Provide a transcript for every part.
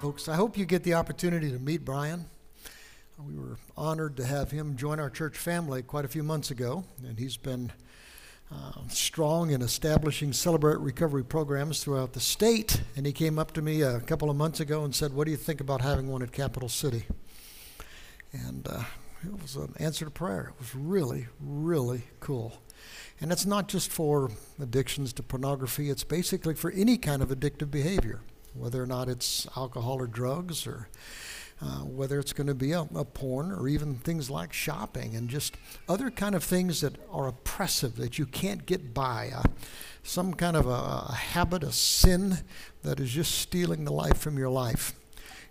Folks, I hope you get the opportunity to meet Brian. We were honored to have him join our church family quite a few months ago, and he's been uh, strong in establishing Celebrate Recovery programs throughout the state. And he came up to me a couple of months ago and said, What do you think about having one at Capital City? And uh, it was an answer to prayer. It was really, really cool. And it's not just for addictions to pornography, it's basically for any kind of addictive behavior whether or not it's alcohol or drugs or uh, whether it's going to be a, a, porn or even things like shopping and just other kind of things that are oppressive that you can't get by uh, some kind of a, a, habit a sin that is just stealing the life from your life.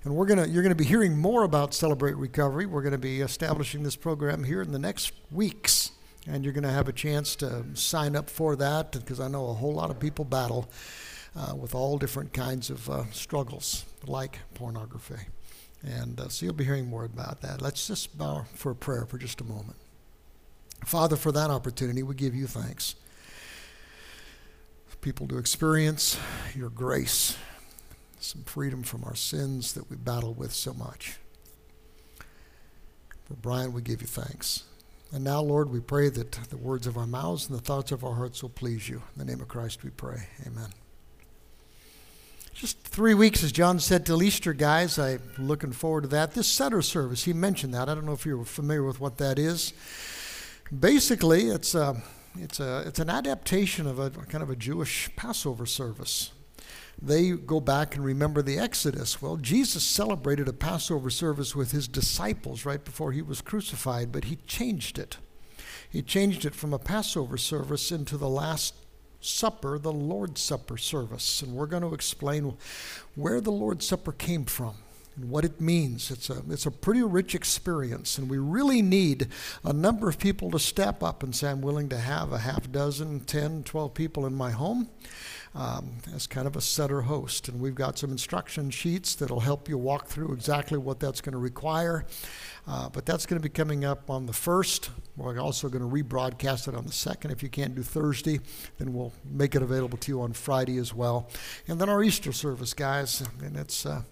And we're going to you're going to be hearing more about celebrate recovery. We're going to be establishing this program here in the next weeks and you're going to have a chance to sign up for that because i know a whole lot of people battle uh, with all different kinds of uh, struggles like pornography. And uh, so you'll be hearing more about that. Let's just bow for a prayer for just a moment. Father, for that opportunity, we give you thanks. For people to experience your grace, some freedom from our sins that we battle with so much. For Brian, we give you thanks. And now, Lord, we pray that the words of our mouths and the thoughts of our hearts will please you. In the name of Christ we pray. Amen. Just three weeks, as John said, till Easter, guys. I'm looking forward to that. This Seder service, he mentioned that. I don't know if you're familiar with what that is. Basically, it's a, it's a, it's an adaptation of a kind of a Jewish Passover service. They go back and remember the Exodus. Well, Jesus celebrated a Passover service with his disciples right before he was crucified, but he changed it. He changed it from a Passover service into the Last Supper, the Lord's Supper service. And we're going to explain where the Lord's Supper came from and what it means. It's a, it's a pretty rich experience, and we really need a number of people to step up and say, I'm willing to have a half dozen, 10, 12 people in my home. Um, as kind of a Seder host. And we've got some instruction sheets that'll help you walk through exactly what that's going to require. Uh, but that's going to be coming up on the first. We're also going to rebroadcast it on the second. If you can't do Thursday, then we'll make it available to you on Friday as well. And then our Easter service, guys. And it's. Uh,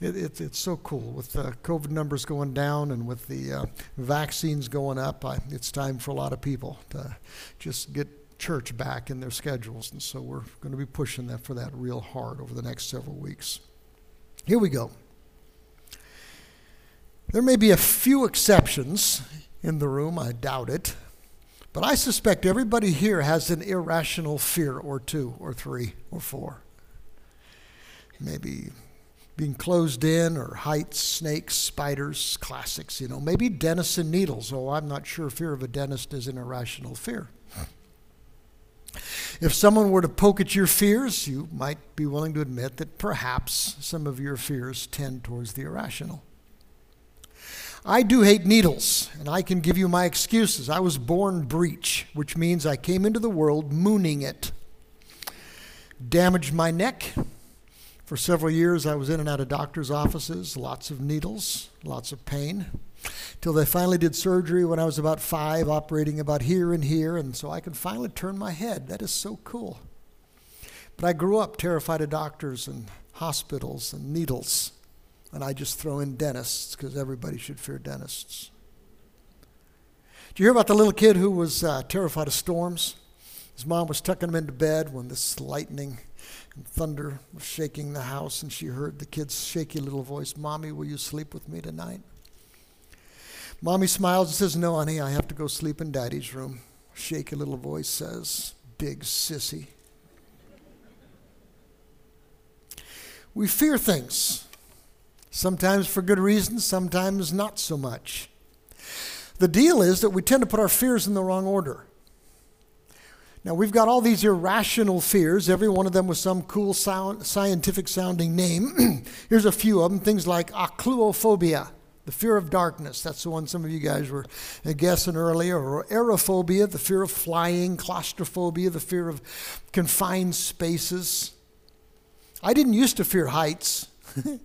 it, it, it's so cool with the COVID numbers going down and with the uh, vaccines going up. I, it's time for a lot of people to just get church back in their schedules, and so we're going to be pushing that for that real hard over the next several weeks. Here we go. There may be a few exceptions in the room, I doubt it, but I suspect everybody here has an irrational fear or two or three or four. Maybe being closed in or heights, snakes, spiders, classics, you know. Maybe dentists and needles. Oh, I'm not sure fear of a dentist is an irrational fear. If someone were to poke at your fears, you might be willing to admit that perhaps some of your fears tend towards the irrational. I do hate needles, and I can give you my excuses. I was born breech, which means I came into the world mooning it. Damaged my neck. For several years, I was in and out of doctor's offices, lots of needles, lots of pain. Till they finally did surgery when I was about five, operating about here and here, and so I could finally turn my head. That is so cool. But I grew up terrified of doctors and hospitals and needles. And I just throw in dentists because everybody should fear dentists. Do you hear about the little kid who was uh, terrified of storms? His mom was tucking him into bed when this lightning and thunder was shaking the house, and she heard the kid's shaky little voice, Mommy, will you sleep with me tonight? Mommy smiles and says, No, honey, I have to go sleep in Daddy's room. Shaky little voice says, Big sissy. We fear things. Sometimes for good reasons, sometimes not so much. The deal is that we tend to put our fears in the wrong order. Now, we've got all these irrational fears, every one of them with some cool sound, scientific sounding name. Here's a few of them things like acluophobia, the fear of darkness. That's the one some of you guys were guessing earlier. Or aerophobia, the fear of flying, claustrophobia, the fear of confined spaces. I didn't used to fear heights. I'm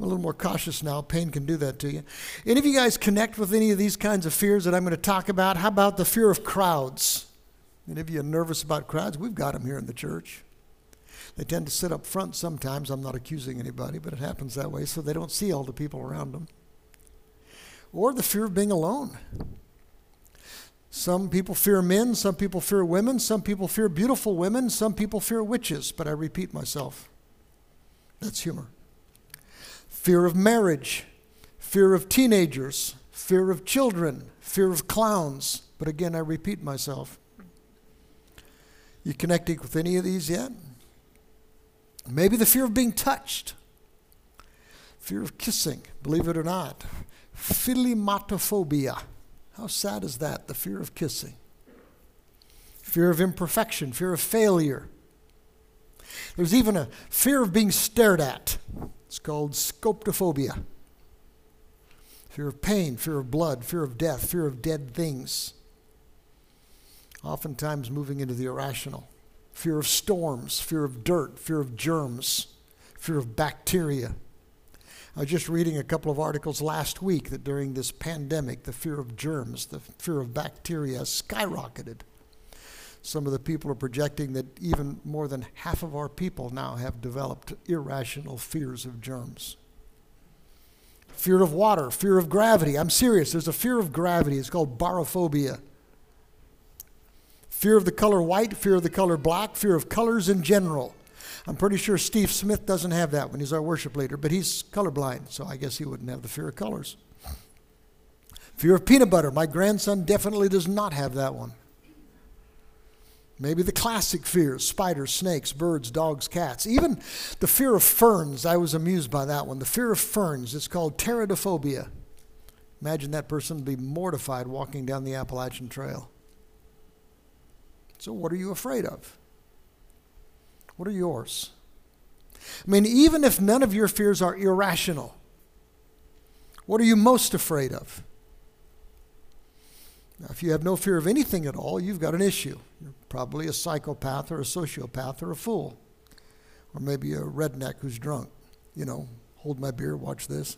a little more cautious now. Pain can do that to you. Any of you guys connect with any of these kinds of fears that I'm going to talk about? How about the fear of crowds? Any of you are nervous about crowds? We've got them here in the church. They tend to sit up front sometimes. I'm not accusing anybody, but it happens that way, so they don't see all the people around them. Or the fear of being alone. Some people fear men, some people fear women, some people fear beautiful women, some people fear witches, but I repeat myself. That's humor. Fear of marriage, fear of teenagers, fear of children, fear of clowns, but again, I repeat myself. You connecting with any of these yet? Maybe the fear of being touched, fear of kissing, believe it or not. Philematophobia. How sad is that? The fear of kissing. Fear of imperfection, fear of failure. There's even a fear of being stared at. It's called scopophobia. Fear of pain, fear of blood, fear of death, fear of dead things. Oftentimes moving into the irrational fear of storms, fear of dirt, fear of germs, fear of bacteria. I was just reading a couple of articles last week that during this pandemic, the fear of germs, the fear of bacteria skyrocketed. Some of the people are projecting that even more than half of our people now have developed irrational fears of germs. Fear of water, fear of gravity. I'm serious. There's a fear of gravity. It's called barophobia. Fear of the color white, fear of the color black, fear of colors in general. I'm pretty sure Steve Smith doesn't have that when he's our worship leader, but he's colorblind, so I guess he wouldn't have the fear of colors. Fear of peanut butter. My grandson definitely does not have that one. Maybe the classic fears spiders, snakes, birds, dogs, cats. Even the fear of ferns. I was amused by that one. The fear of ferns. It's called pteridophobia. Imagine that person be mortified walking down the Appalachian Trail. So, what are you afraid of? What are yours? I mean, even if none of your fears are irrational, what are you most afraid of? Now, if you have no fear of anything at all, you've got an issue. You're probably a psychopath or a sociopath or a fool, or maybe a redneck who's drunk. You know, hold my beer, watch this.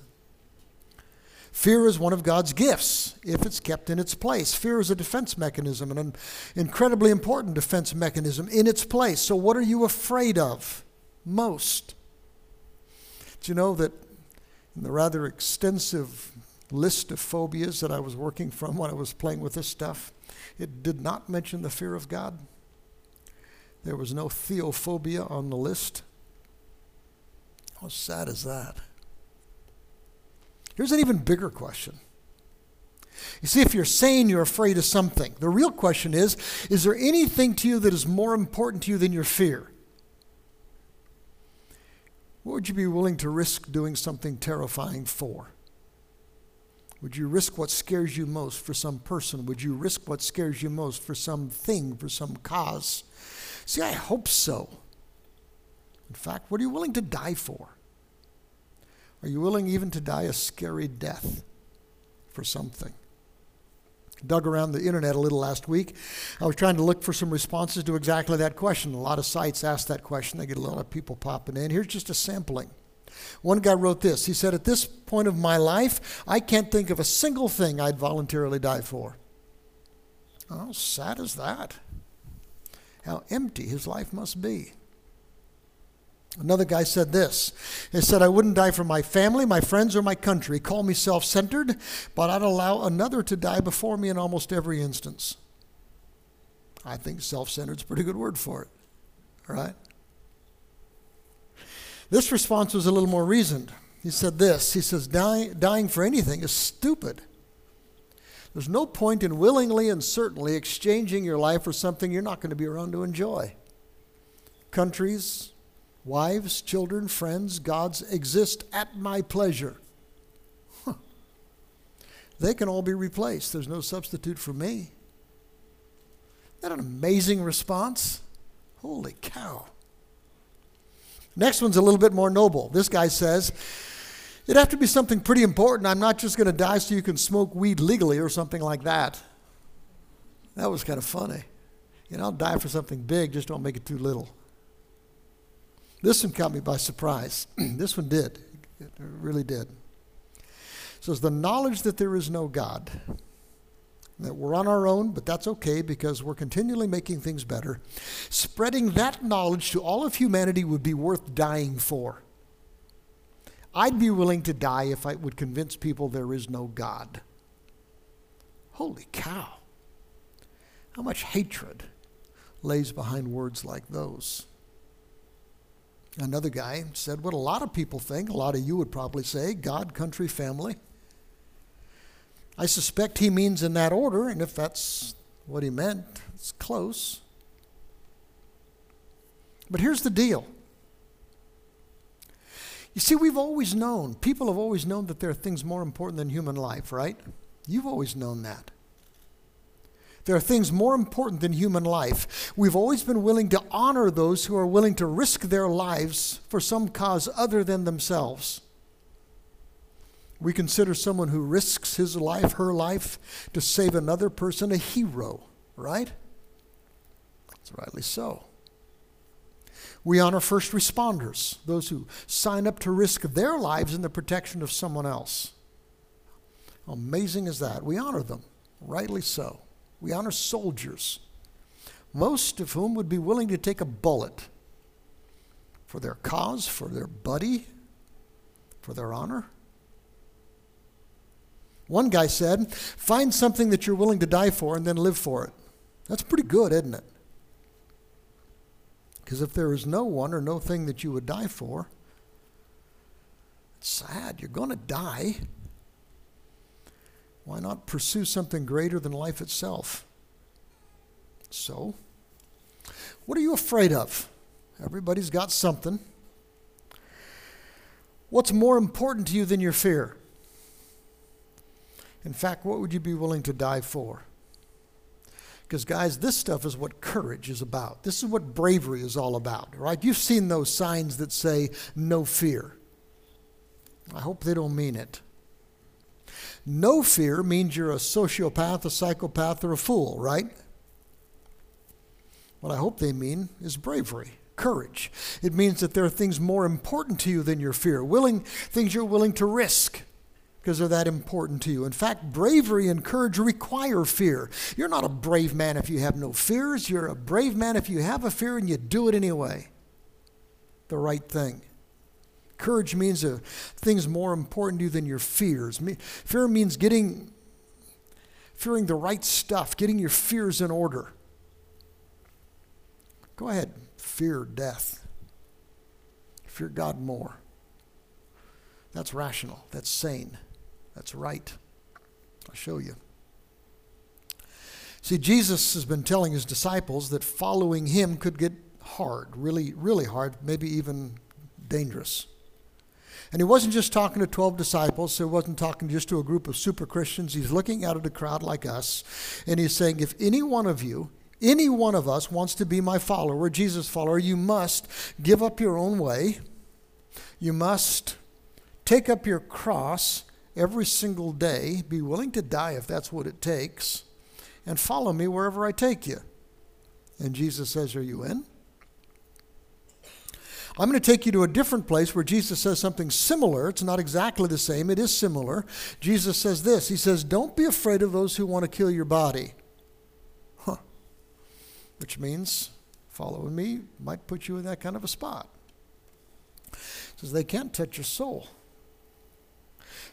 Fear is one of God's gifts if it's kept in its place. Fear is a defense mechanism, an incredibly important defense mechanism in its place. So, what are you afraid of most? Do you know that in the rather extensive list of phobias that I was working from when I was playing with this stuff, it did not mention the fear of God? There was no theophobia on the list. How sad is that? Here's an even bigger question. You see, if you're saying you're afraid of something, the real question is is there anything to you that is more important to you than your fear? What would you be willing to risk doing something terrifying for? Would you risk what scares you most for some person? Would you risk what scares you most for some thing, for some cause? See, I hope so. In fact, what are you willing to die for? Are you willing even to die a scary death for something? Dug around the internet a little last week. I was trying to look for some responses to exactly that question. A lot of sites ask that question. They get a lot of people popping in. Here's just a sampling. One guy wrote this. He said, At this point of my life, I can't think of a single thing I'd voluntarily die for. How sad is that? How empty his life must be. Another guy said this. He said, I wouldn't die for my family, my friends, or my country. Call me self centered, but I'd allow another to die before me in almost every instance. I think self centered is a pretty good word for it. All right? This response was a little more reasoned. He said this He says, dying for anything is stupid. There's no point in willingly and certainly exchanging your life for something you're not going to be around to enjoy. Countries, Wives, children, friends, gods exist at my pleasure. Huh. They can all be replaced. There's no substitute for me. Isn't that an amazing response? Holy cow. Next one's a little bit more noble. This guy says, It'd have to be something pretty important. I'm not just going to die so you can smoke weed legally or something like that. That was kind of funny. You know, I'll die for something big, just don't make it too little. This one caught me by surprise. this one did. It really did. It says, The knowledge that there is no God that we're on our own, but that's okay because we're continually making things better. Spreading that knowledge to all of humanity would be worth dying for. I'd be willing to die if I would convince people there is no God. Holy cow. How much hatred lays behind words like those? Another guy said what a lot of people think, a lot of you would probably say God, country, family. I suspect he means in that order, and if that's what he meant, it's close. But here's the deal. You see, we've always known, people have always known that there are things more important than human life, right? You've always known that. There are things more important than human life. We've always been willing to honor those who are willing to risk their lives for some cause other than themselves. We consider someone who risks his life, her life, to save another person a hero, right? That's rightly so. We honor first responders, those who sign up to risk their lives in the protection of someone else. Amazing is that? We honor them, rightly so. We honor soldiers, most of whom would be willing to take a bullet for their cause, for their buddy, for their honor. One guy said, Find something that you're willing to die for and then live for it. That's pretty good, isn't it? Because if there is no one or no thing that you would die for, it's sad. You're going to die. Why not pursue something greater than life itself? So, what are you afraid of? Everybody's got something. What's more important to you than your fear? In fact, what would you be willing to die for? Because, guys, this stuff is what courage is about. This is what bravery is all about, right? You've seen those signs that say, no fear. I hope they don't mean it. No fear means you're a sociopath, a psychopath, or a fool, right? What I hope they mean is bravery, courage. It means that there are things more important to you than your fear, willing things you're willing to risk because they're that important to you. In fact, bravery and courage require fear. You're not a brave man if you have no fears. You're a brave man if you have a fear and you do it anyway. The right thing. Courage means things more important to you than your fears. Fear means getting, fearing the right stuff, getting your fears in order. Go ahead, fear death. Fear God more. That's rational. That's sane. That's right. I'll show you. See, Jesus has been telling his disciples that following him could get hard, really, really hard, maybe even dangerous. And he wasn't just talking to 12 disciples, so he wasn't talking just to a group of super Christians. He's looking out at a crowd like us, and he's saying, if any one of you, any one of us wants to be my follower, Jesus' follower, you must give up your own way. You must take up your cross every single day, be willing to die if that's what it takes, and follow me wherever I take you. And Jesus says, Are you in? I'm going to take you to a different place where Jesus says something similar. It's not exactly the same, it is similar. Jesus says this He says, Don't be afraid of those who want to kill your body. Huh. Which means following me might put you in that kind of a spot. He says, They can't touch your soul.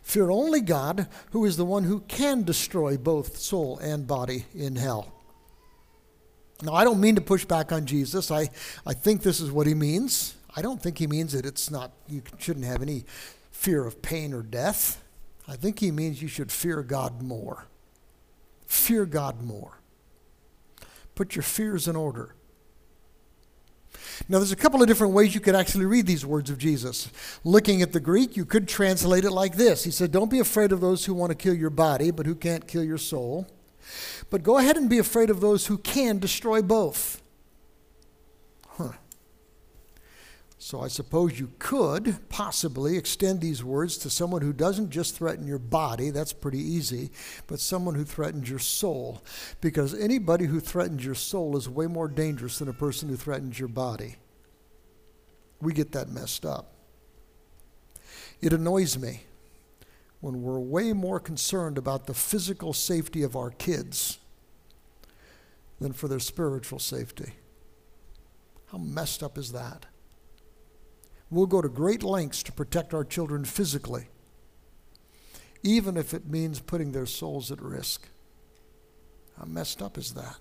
Fear only God, who is the one who can destroy both soul and body in hell. Now, I don't mean to push back on Jesus. I, I think this is what he means. I don't think he means that it's not, you shouldn't have any fear of pain or death. I think he means you should fear God more. Fear God more. Put your fears in order. Now, there's a couple of different ways you could actually read these words of Jesus. Looking at the Greek, you could translate it like this He said, Don't be afraid of those who want to kill your body, but who can't kill your soul. But go ahead and be afraid of those who can destroy both. Huh. So I suppose you could possibly extend these words to someone who doesn't just threaten your body, that's pretty easy, but someone who threatens your soul. Because anybody who threatens your soul is way more dangerous than a person who threatens your body. We get that messed up. It annoys me when we're way more concerned about the physical safety of our kids than for their spiritual safety. How messed up is that? We'll go to great lengths to protect our children physically, even if it means putting their souls at risk. How messed up is that?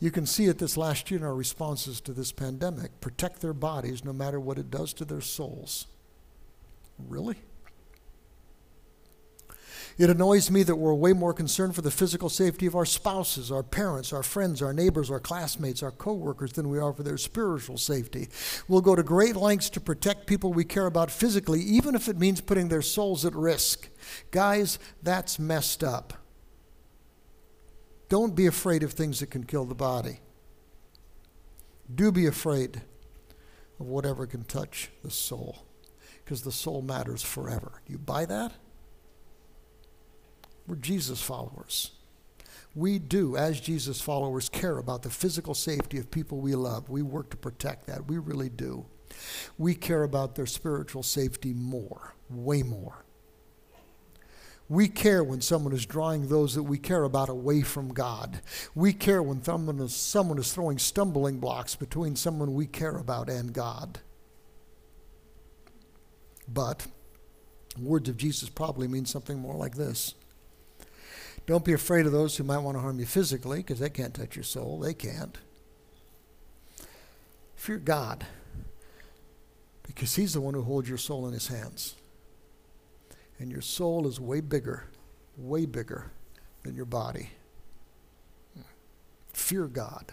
You can see it this last year in our responses to this pandemic. Protect their bodies no matter what it does to their souls. Really? It annoys me that we're way more concerned for the physical safety of our spouses, our parents, our friends, our neighbors, our classmates, our coworkers than we are for their spiritual safety. We'll go to great lengths to protect people we care about physically, even if it means putting their souls at risk. Guys, that's messed up. Don't be afraid of things that can kill the body. Do be afraid of whatever can touch the soul, because the soul matters forever. You buy that? We're Jesus followers. We do, as Jesus followers, care about the physical safety of people we love. We work to protect that. We really do. We care about their spiritual safety more, way more. We care when someone is drawing those that we care about away from God. We care when someone is, someone is throwing stumbling blocks between someone we care about and God. But words of Jesus probably mean something more like this Don't be afraid of those who might want to harm you physically, because they can't touch your soul. They can't. Fear God, because He's the one who holds your soul in His hands. And your soul is way bigger, way bigger than your body. Fear God.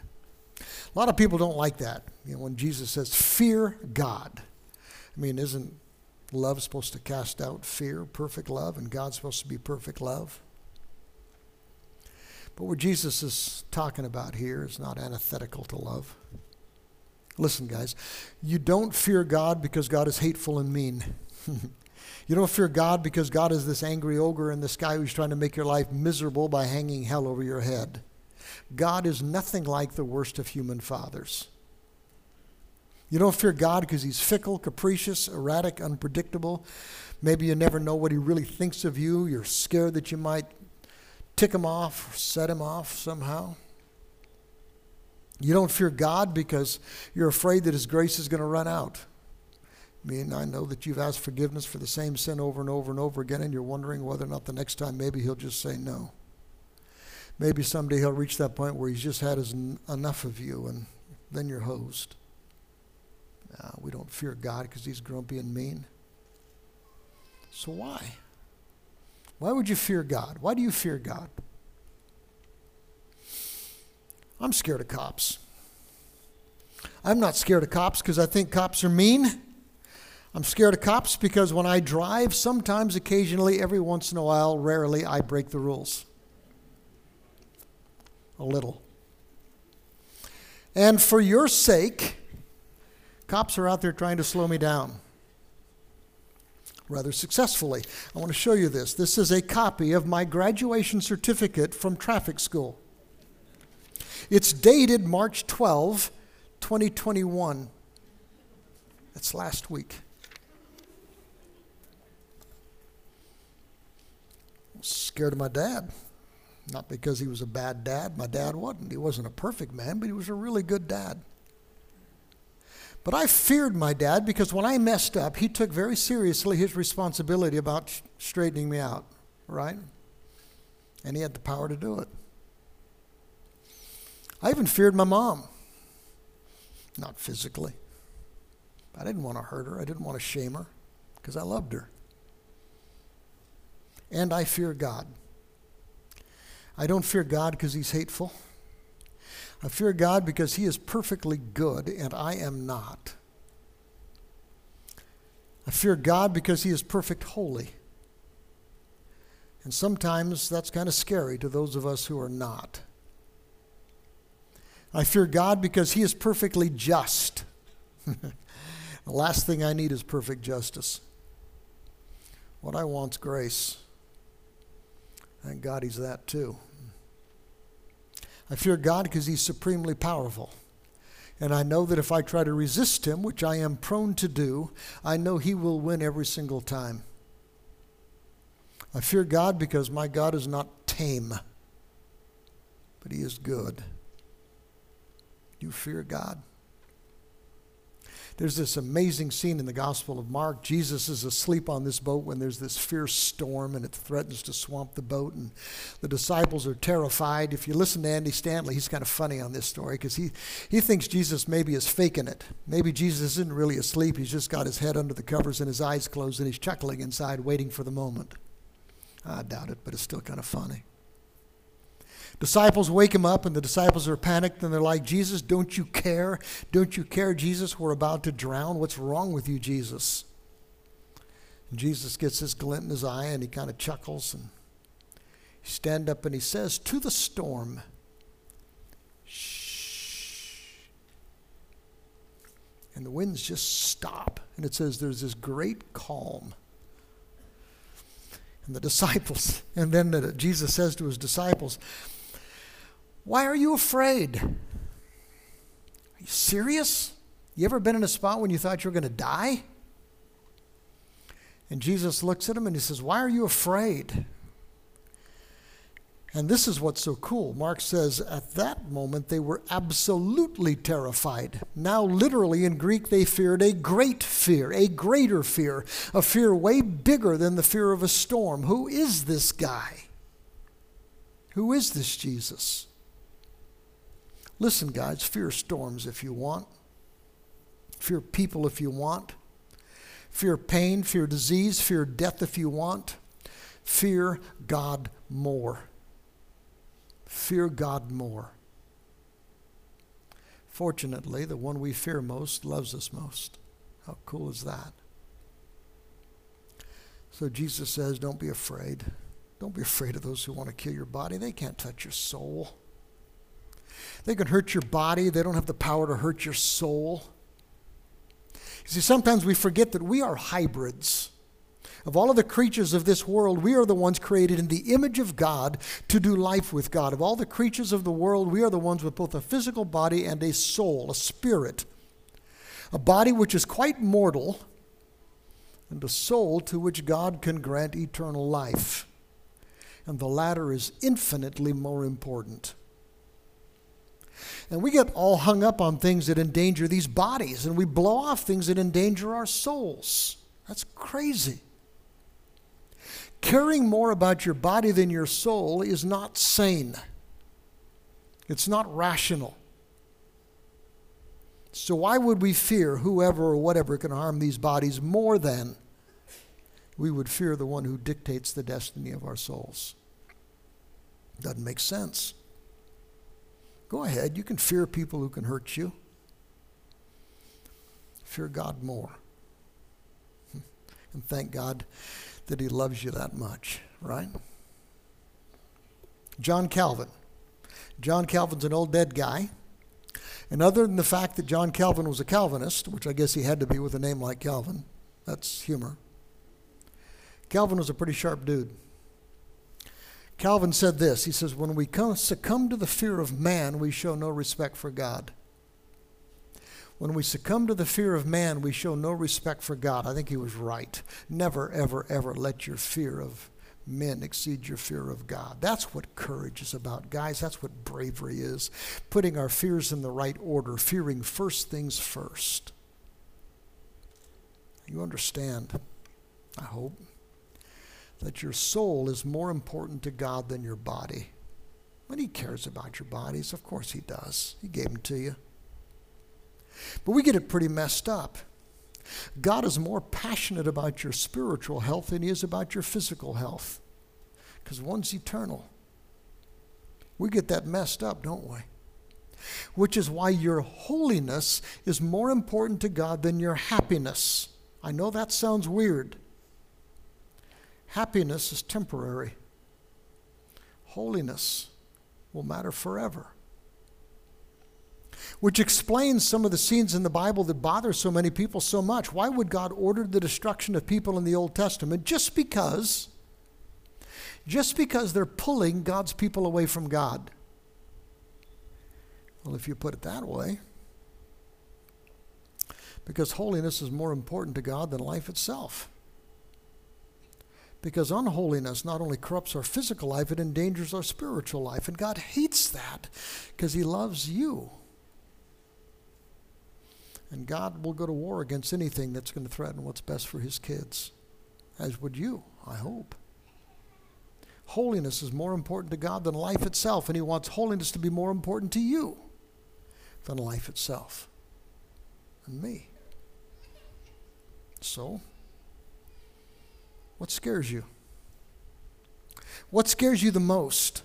A lot of people don't like that. You know, when Jesus says, fear God. I mean, isn't love supposed to cast out fear, perfect love, and God's supposed to be perfect love? But what Jesus is talking about here is not antithetical to love. Listen, guys, you don't fear God because God is hateful and mean. You don't fear God because God is this angry ogre in the sky who's trying to make your life miserable by hanging hell over your head. God is nothing like the worst of human fathers. You don't fear God because he's fickle, capricious, erratic, unpredictable. Maybe you never know what he really thinks of you. You're scared that you might tick him off set him off somehow. You don't fear God because you're afraid that his grace is going to run out. I mean, I know that you've asked forgiveness for the same sin over and over and over again, and you're wondering whether or not the next time maybe he'll just say no. Maybe someday he'll reach that point where he's just had his enough of you, and then you're hosed. We don't fear God because he's grumpy and mean. So why? Why would you fear God? Why do you fear God? I'm scared of cops. I'm not scared of cops because I think cops are mean. I'm scared of cops because when I drive, sometimes, occasionally, every once in a while, rarely, I break the rules. A little. And for your sake, cops are out there trying to slow me down rather successfully. I want to show you this. This is a copy of my graduation certificate from traffic school. It's dated March 12, 2021. That's last week. scared of my dad. Not because he was a bad dad. My dad wasn't. He wasn't a perfect man, but he was a really good dad. But I feared my dad because when I messed up, he took very seriously his responsibility about straightening me out, right? And he had the power to do it. I even feared my mom. Not physically. I didn't want to hurt her. I didn't want to shame her because I loved her and I fear God. I don't fear God because he's hateful. I fear God because he is perfectly good and I am not. I fear God because he is perfect holy. And sometimes that's kind of scary to those of us who are not. I fear God because he is perfectly just. the last thing I need is perfect justice. What I want is grace. Thank God he's that too. I fear God because he's supremely powerful. And I know that if I try to resist him, which I am prone to do, I know he will win every single time. I fear God because my God is not tame, but He is good. You fear God. There's this amazing scene in the Gospel of Mark. Jesus is asleep on this boat when there's this fierce storm and it threatens to swamp the boat, and the disciples are terrified. If you listen to Andy Stanley, he's kind of funny on this story because he, he thinks Jesus maybe is faking it. Maybe Jesus isn't really asleep, he's just got his head under the covers and his eyes closed, and he's chuckling inside, waiting for the moment. I doubt it, but it's still kind of funny. Disciples wake him up, and the disciples are panicked, and they're like, Jesus, don't you care? Don't you care, Jesus? We're about to drown. What's wrong with you, Jesus? And Jesus gets this glint in his eye, and he kind of chuckles, and he stands up and he says to the storm, Shh. And the winds just stop, and it says there's this great calm. And the disciples, and then the, Jesus says to his disciples, why are you afraid? Are you serious? You ever been in a spot when you thought you were going to die? And Jesus looks at him and he says, Why are you afraid? And this is what's so cool. Mark says, At that moment they were absolutely terrified. Now, literally in Greek, they feared a great fear, a greater fear, a fear way bigger than the fear of a storm. Who is this guy? Who is this Jesus? Listen, guys, fear storms if you want, fear people if you want, fear pain, fear disease, fear death if you want. Fear God more. Fear God more. Fortunately, the one we fear most loves us most. How cool is that? So Jesus says, Don't be afraid. Don't be afraid of those who want to kill your body. They can't touch your soul. They can hurt your body, they don't have the power to hurt your soul. You see, sometimes we forget that we are hybrids. Of all of the creatures of this world, we are the ones created in the image of God to do life with God. Of all the creatures of the world, we are the ones with both a physical body and a soul, a spirit. A body which is quite mortal, and a soul to which God can grant eternal life. And the latter is infinitely more important. And we get all hung up on things that endanger these bodies, and we blow off things that endanger our souls. That's crazy. Caring more about your body than your soul is not sane, it's not rational. So, why would we fear whoever or whatever can harm these bodies more than we would fear the one who dictates the destiny of our souls? Doesn't make sense. Go ahead. You can fear people who can hurt you. Fear God more. And thank God that He loves you that much, right? John Calvin. John Calvin's an old dead guy. And other than the fact that John Calvin was a Calvinist, which I guess he had to be with a name like Calvin, that's humor. Calvin was a pretty sharp dude. Calvin said this He says, When we come, succumb to the fear of man, we show no respect for God. When we succumb to the fear of man, we show no respect for God. I think he was right. Never, ever, ever let your fear of men exceed your fear of God. That's what courage is about, guys. That's what bravery is. Putting our fears in the right order, fearing first things first. You understand, I hope that your soul is more important to God than your body. When He cares about your bodies, of course He does. He gave them to you. But we get it pretty messed up. God is more passionate about your spiritual health than He is about your physical health, because one's eternal. We get that messed up, don't we? Which is why your holiness is more important to God than your happiness. I know that sounds weird. Happiness is temporary, holiness will matter forever. Which explains some of the scenes in the Bible that bother so many people so much. Why would God order the destruction of people in the Old Testament? Just because, just because they're pulling God's people away from God. Well, if you put it that way, because holiness is more important to God than life itself Because unholiness not only corrupts our physical life, it endangers our spiritual life. And God hates that because He loves you. And God will go to war against anything that's going to threaten what's best for His kids, as would you, I hope. Holiness is more important to God than life itself, and He wants holiness to be more important to you than life itself and me. So, what scares you? What scares you the most?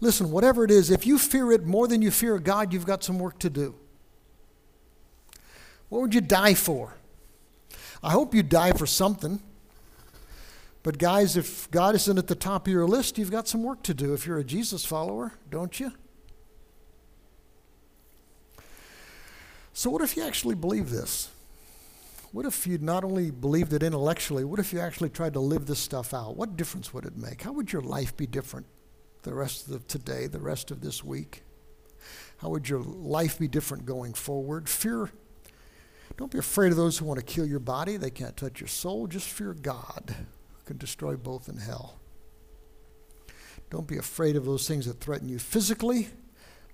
Listen, whatever it is, if you fear it more than you fear God, you've got some work to do. What would you die for? I hope you die for something. But, guys, if God isn't at the top of your list, you've got some work to do if you're a Jesus follower, don't you? So, what if you actually believe this? What if you not only believed it intellectually, what if you actually tried to live this stuff out? What difference would it make? How would your life be different the rest of today, the rest of this week? How would your life be different going forward? Fear, don't be afraid of those who want to kill your body. They can't touch your soul. Just fear God, who can destroy both in hell. Don't be afraid of those things that threaten you physically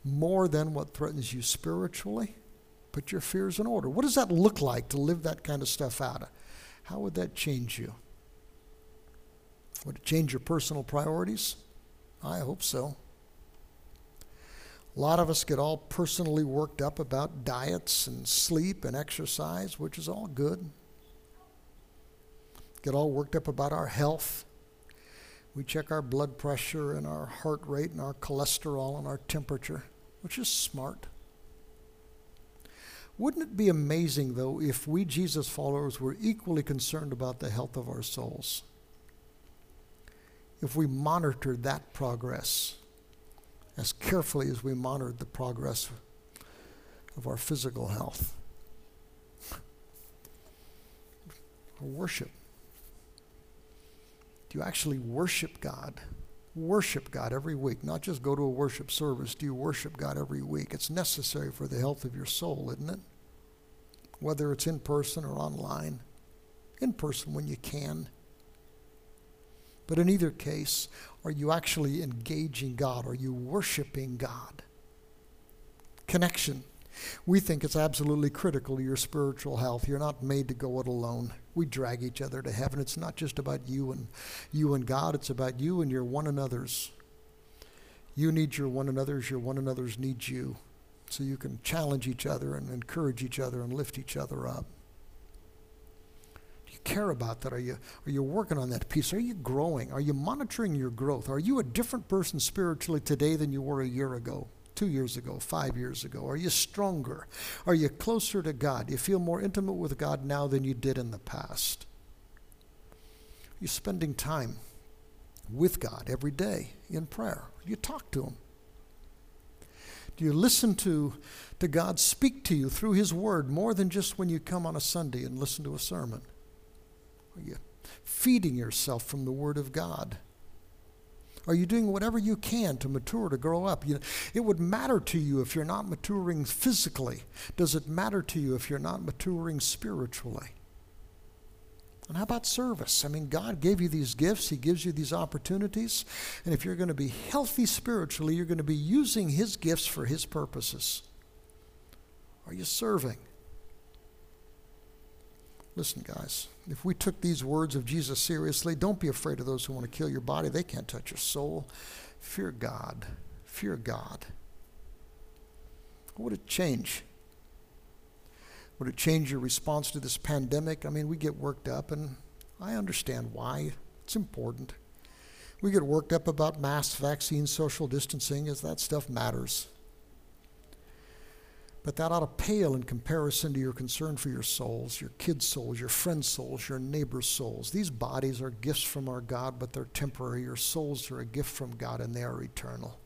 more than what threatens you spiritually. Put your fears in order. What does that look like to live that kind of stuff out? How would that change you? Would it change your personal priorities? I hope so. A lot of us get all personally worked up about diets and sleep and exercise, which is all good. Get all worked up about our health. We check our blood pressure and our heart rate and our cholesterol and our temperature, which is smart. Wouldn't it be amazing, though, if we Jesus followers were equally concerned about the health of our souls? If we monitored that progress as carefully as we monitored the progress of our physical health? Our worship. Do you actually worship God? Worship God every week, not just go to a worship service. Do you worship God every week? It's necessary for the health of your soul, isn't it? Whether it's in person or online. In person when you can. But in either case, are you actually engaging God? Are you worshiping God? Connection. We think it's absolutely critical to your spiritual health. You're not made to go it alone. We drag each other to heaven. It's not just about you and you and God, it's about you and your one another's. You need your one another's, your one another's need you. So you can challenge each other and encourage each other and lift each other up. Do you care about that? Are you, are you working on that piece? Are you growing? Are you monitoring your growth? Are you a different person spiritually today than you were a year ago? Two years ago, five years ago? Are you stronger? Are you closer to God? Do you feel more intimate with God now than you did in the past? Are you spending time with God every day in prayer? Do you talk to Him? Do you listen to, to God speak to you through His Word more than just when you come on a Sunday and listen to a sermon? Are you feeding yourself from the Word of God? Are you doing whatever you can to mature, to grow up? You know, it would matter to you if you're not maturing physically. Does it matter to you if you're not maturing spiritually? And how about service? I mean, God gave you these gifts, He gives you these opportunities. And if you're going to be healthy spiritually, you're going to be using His gifts for His purposes. Are you serving? Listen, guys, if we took these words of Jesus seriously, don't be afraid of those who want to kill your body. They can't touch your soul. Fear God. Fear God. Would it change? Would it change your response to this pandemic? I mean, we get worked up, and I understand why. It's important. We get worked up about masks, vaccines, social distancing, as that stuff matters. But that ought to pale in comparison to your concern for your souls, your kids' souls, your friends' souls, your neighbors' souls. These bodies are gifts from our God, but they're temporary. Your souls are a gift from God, and they are eternal.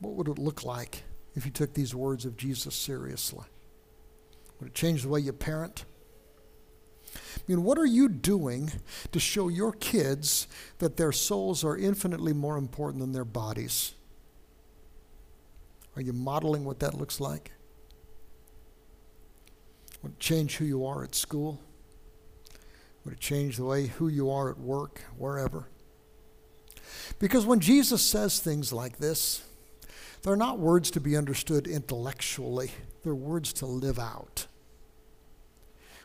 What would it look like if you took these words of Jesus seriously? Would it change the way you parent? I mean, what are you doing to show your kids that their souls are infinitely more important than their bodies? Are you modeling what that looks like? Would it change who you are at school? Would it change the way who you are at work, wherever? Because when Jesus says things like this, they're not words to be understood intellectually, they're words to live out.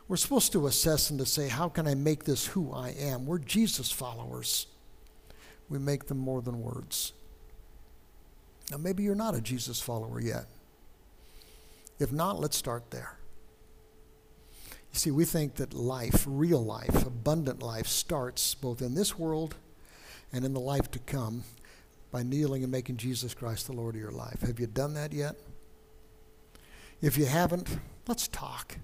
We're supposed to assess and to say, how can I make this who I am? We're Jesus followers. We make them more than words. Now, maybe you're not a Jesus follower yet. If not, let's start there. You see, we think that life, real life, abundant life, starts both in this world and in the life to come by kneeling and making Jesus Christ the Lord of your life. Have you done that yet? If you haven't, let's talk.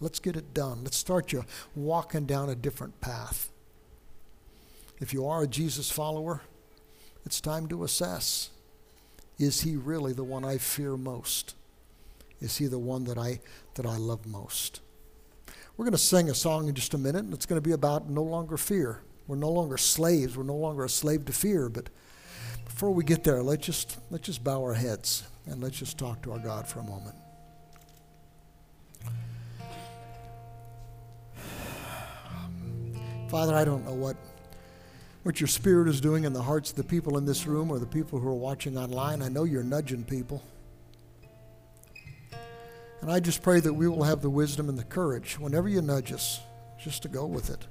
Let's get it done. Let's start you walking down a different path. If you are a Jesus follower, it's time to assess is he really the one I fear most? Is he the one that I, that I love most? We're going to sing a song in just a minute, and it's going to be about no longer fear. We're no longer slaves. We're no longer a slave to fear. But before we get there, let's just, let's just bow our heads and let's just talk to our God for a moment. Father, I don't know what, what your spirit is doing in the hearts of the people in this room or the people who are watching online. I know you're nudging people. And I just pray that we will have the wisdom and the courage whenever you nudge us just to go with it.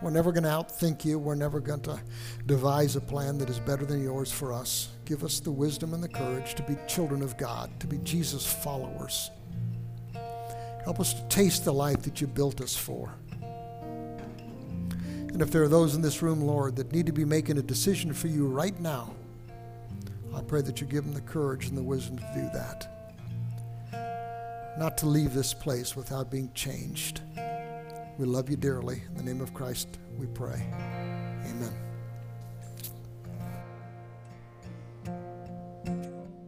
We're never going to outthink you. We're never going to devise a plan that is better than yours for us. Give us the wisdom and the courage to be children of God, to be Jesus followers. Help us to taste the life that you built us for. And if there are those in this room, Lord, that need to be making a decision for you right now, I pray that you give them the courage and the wisdom to do that. Not to leave this place without being changed. We love you dearly. In the name of Christ, we pray. Amen.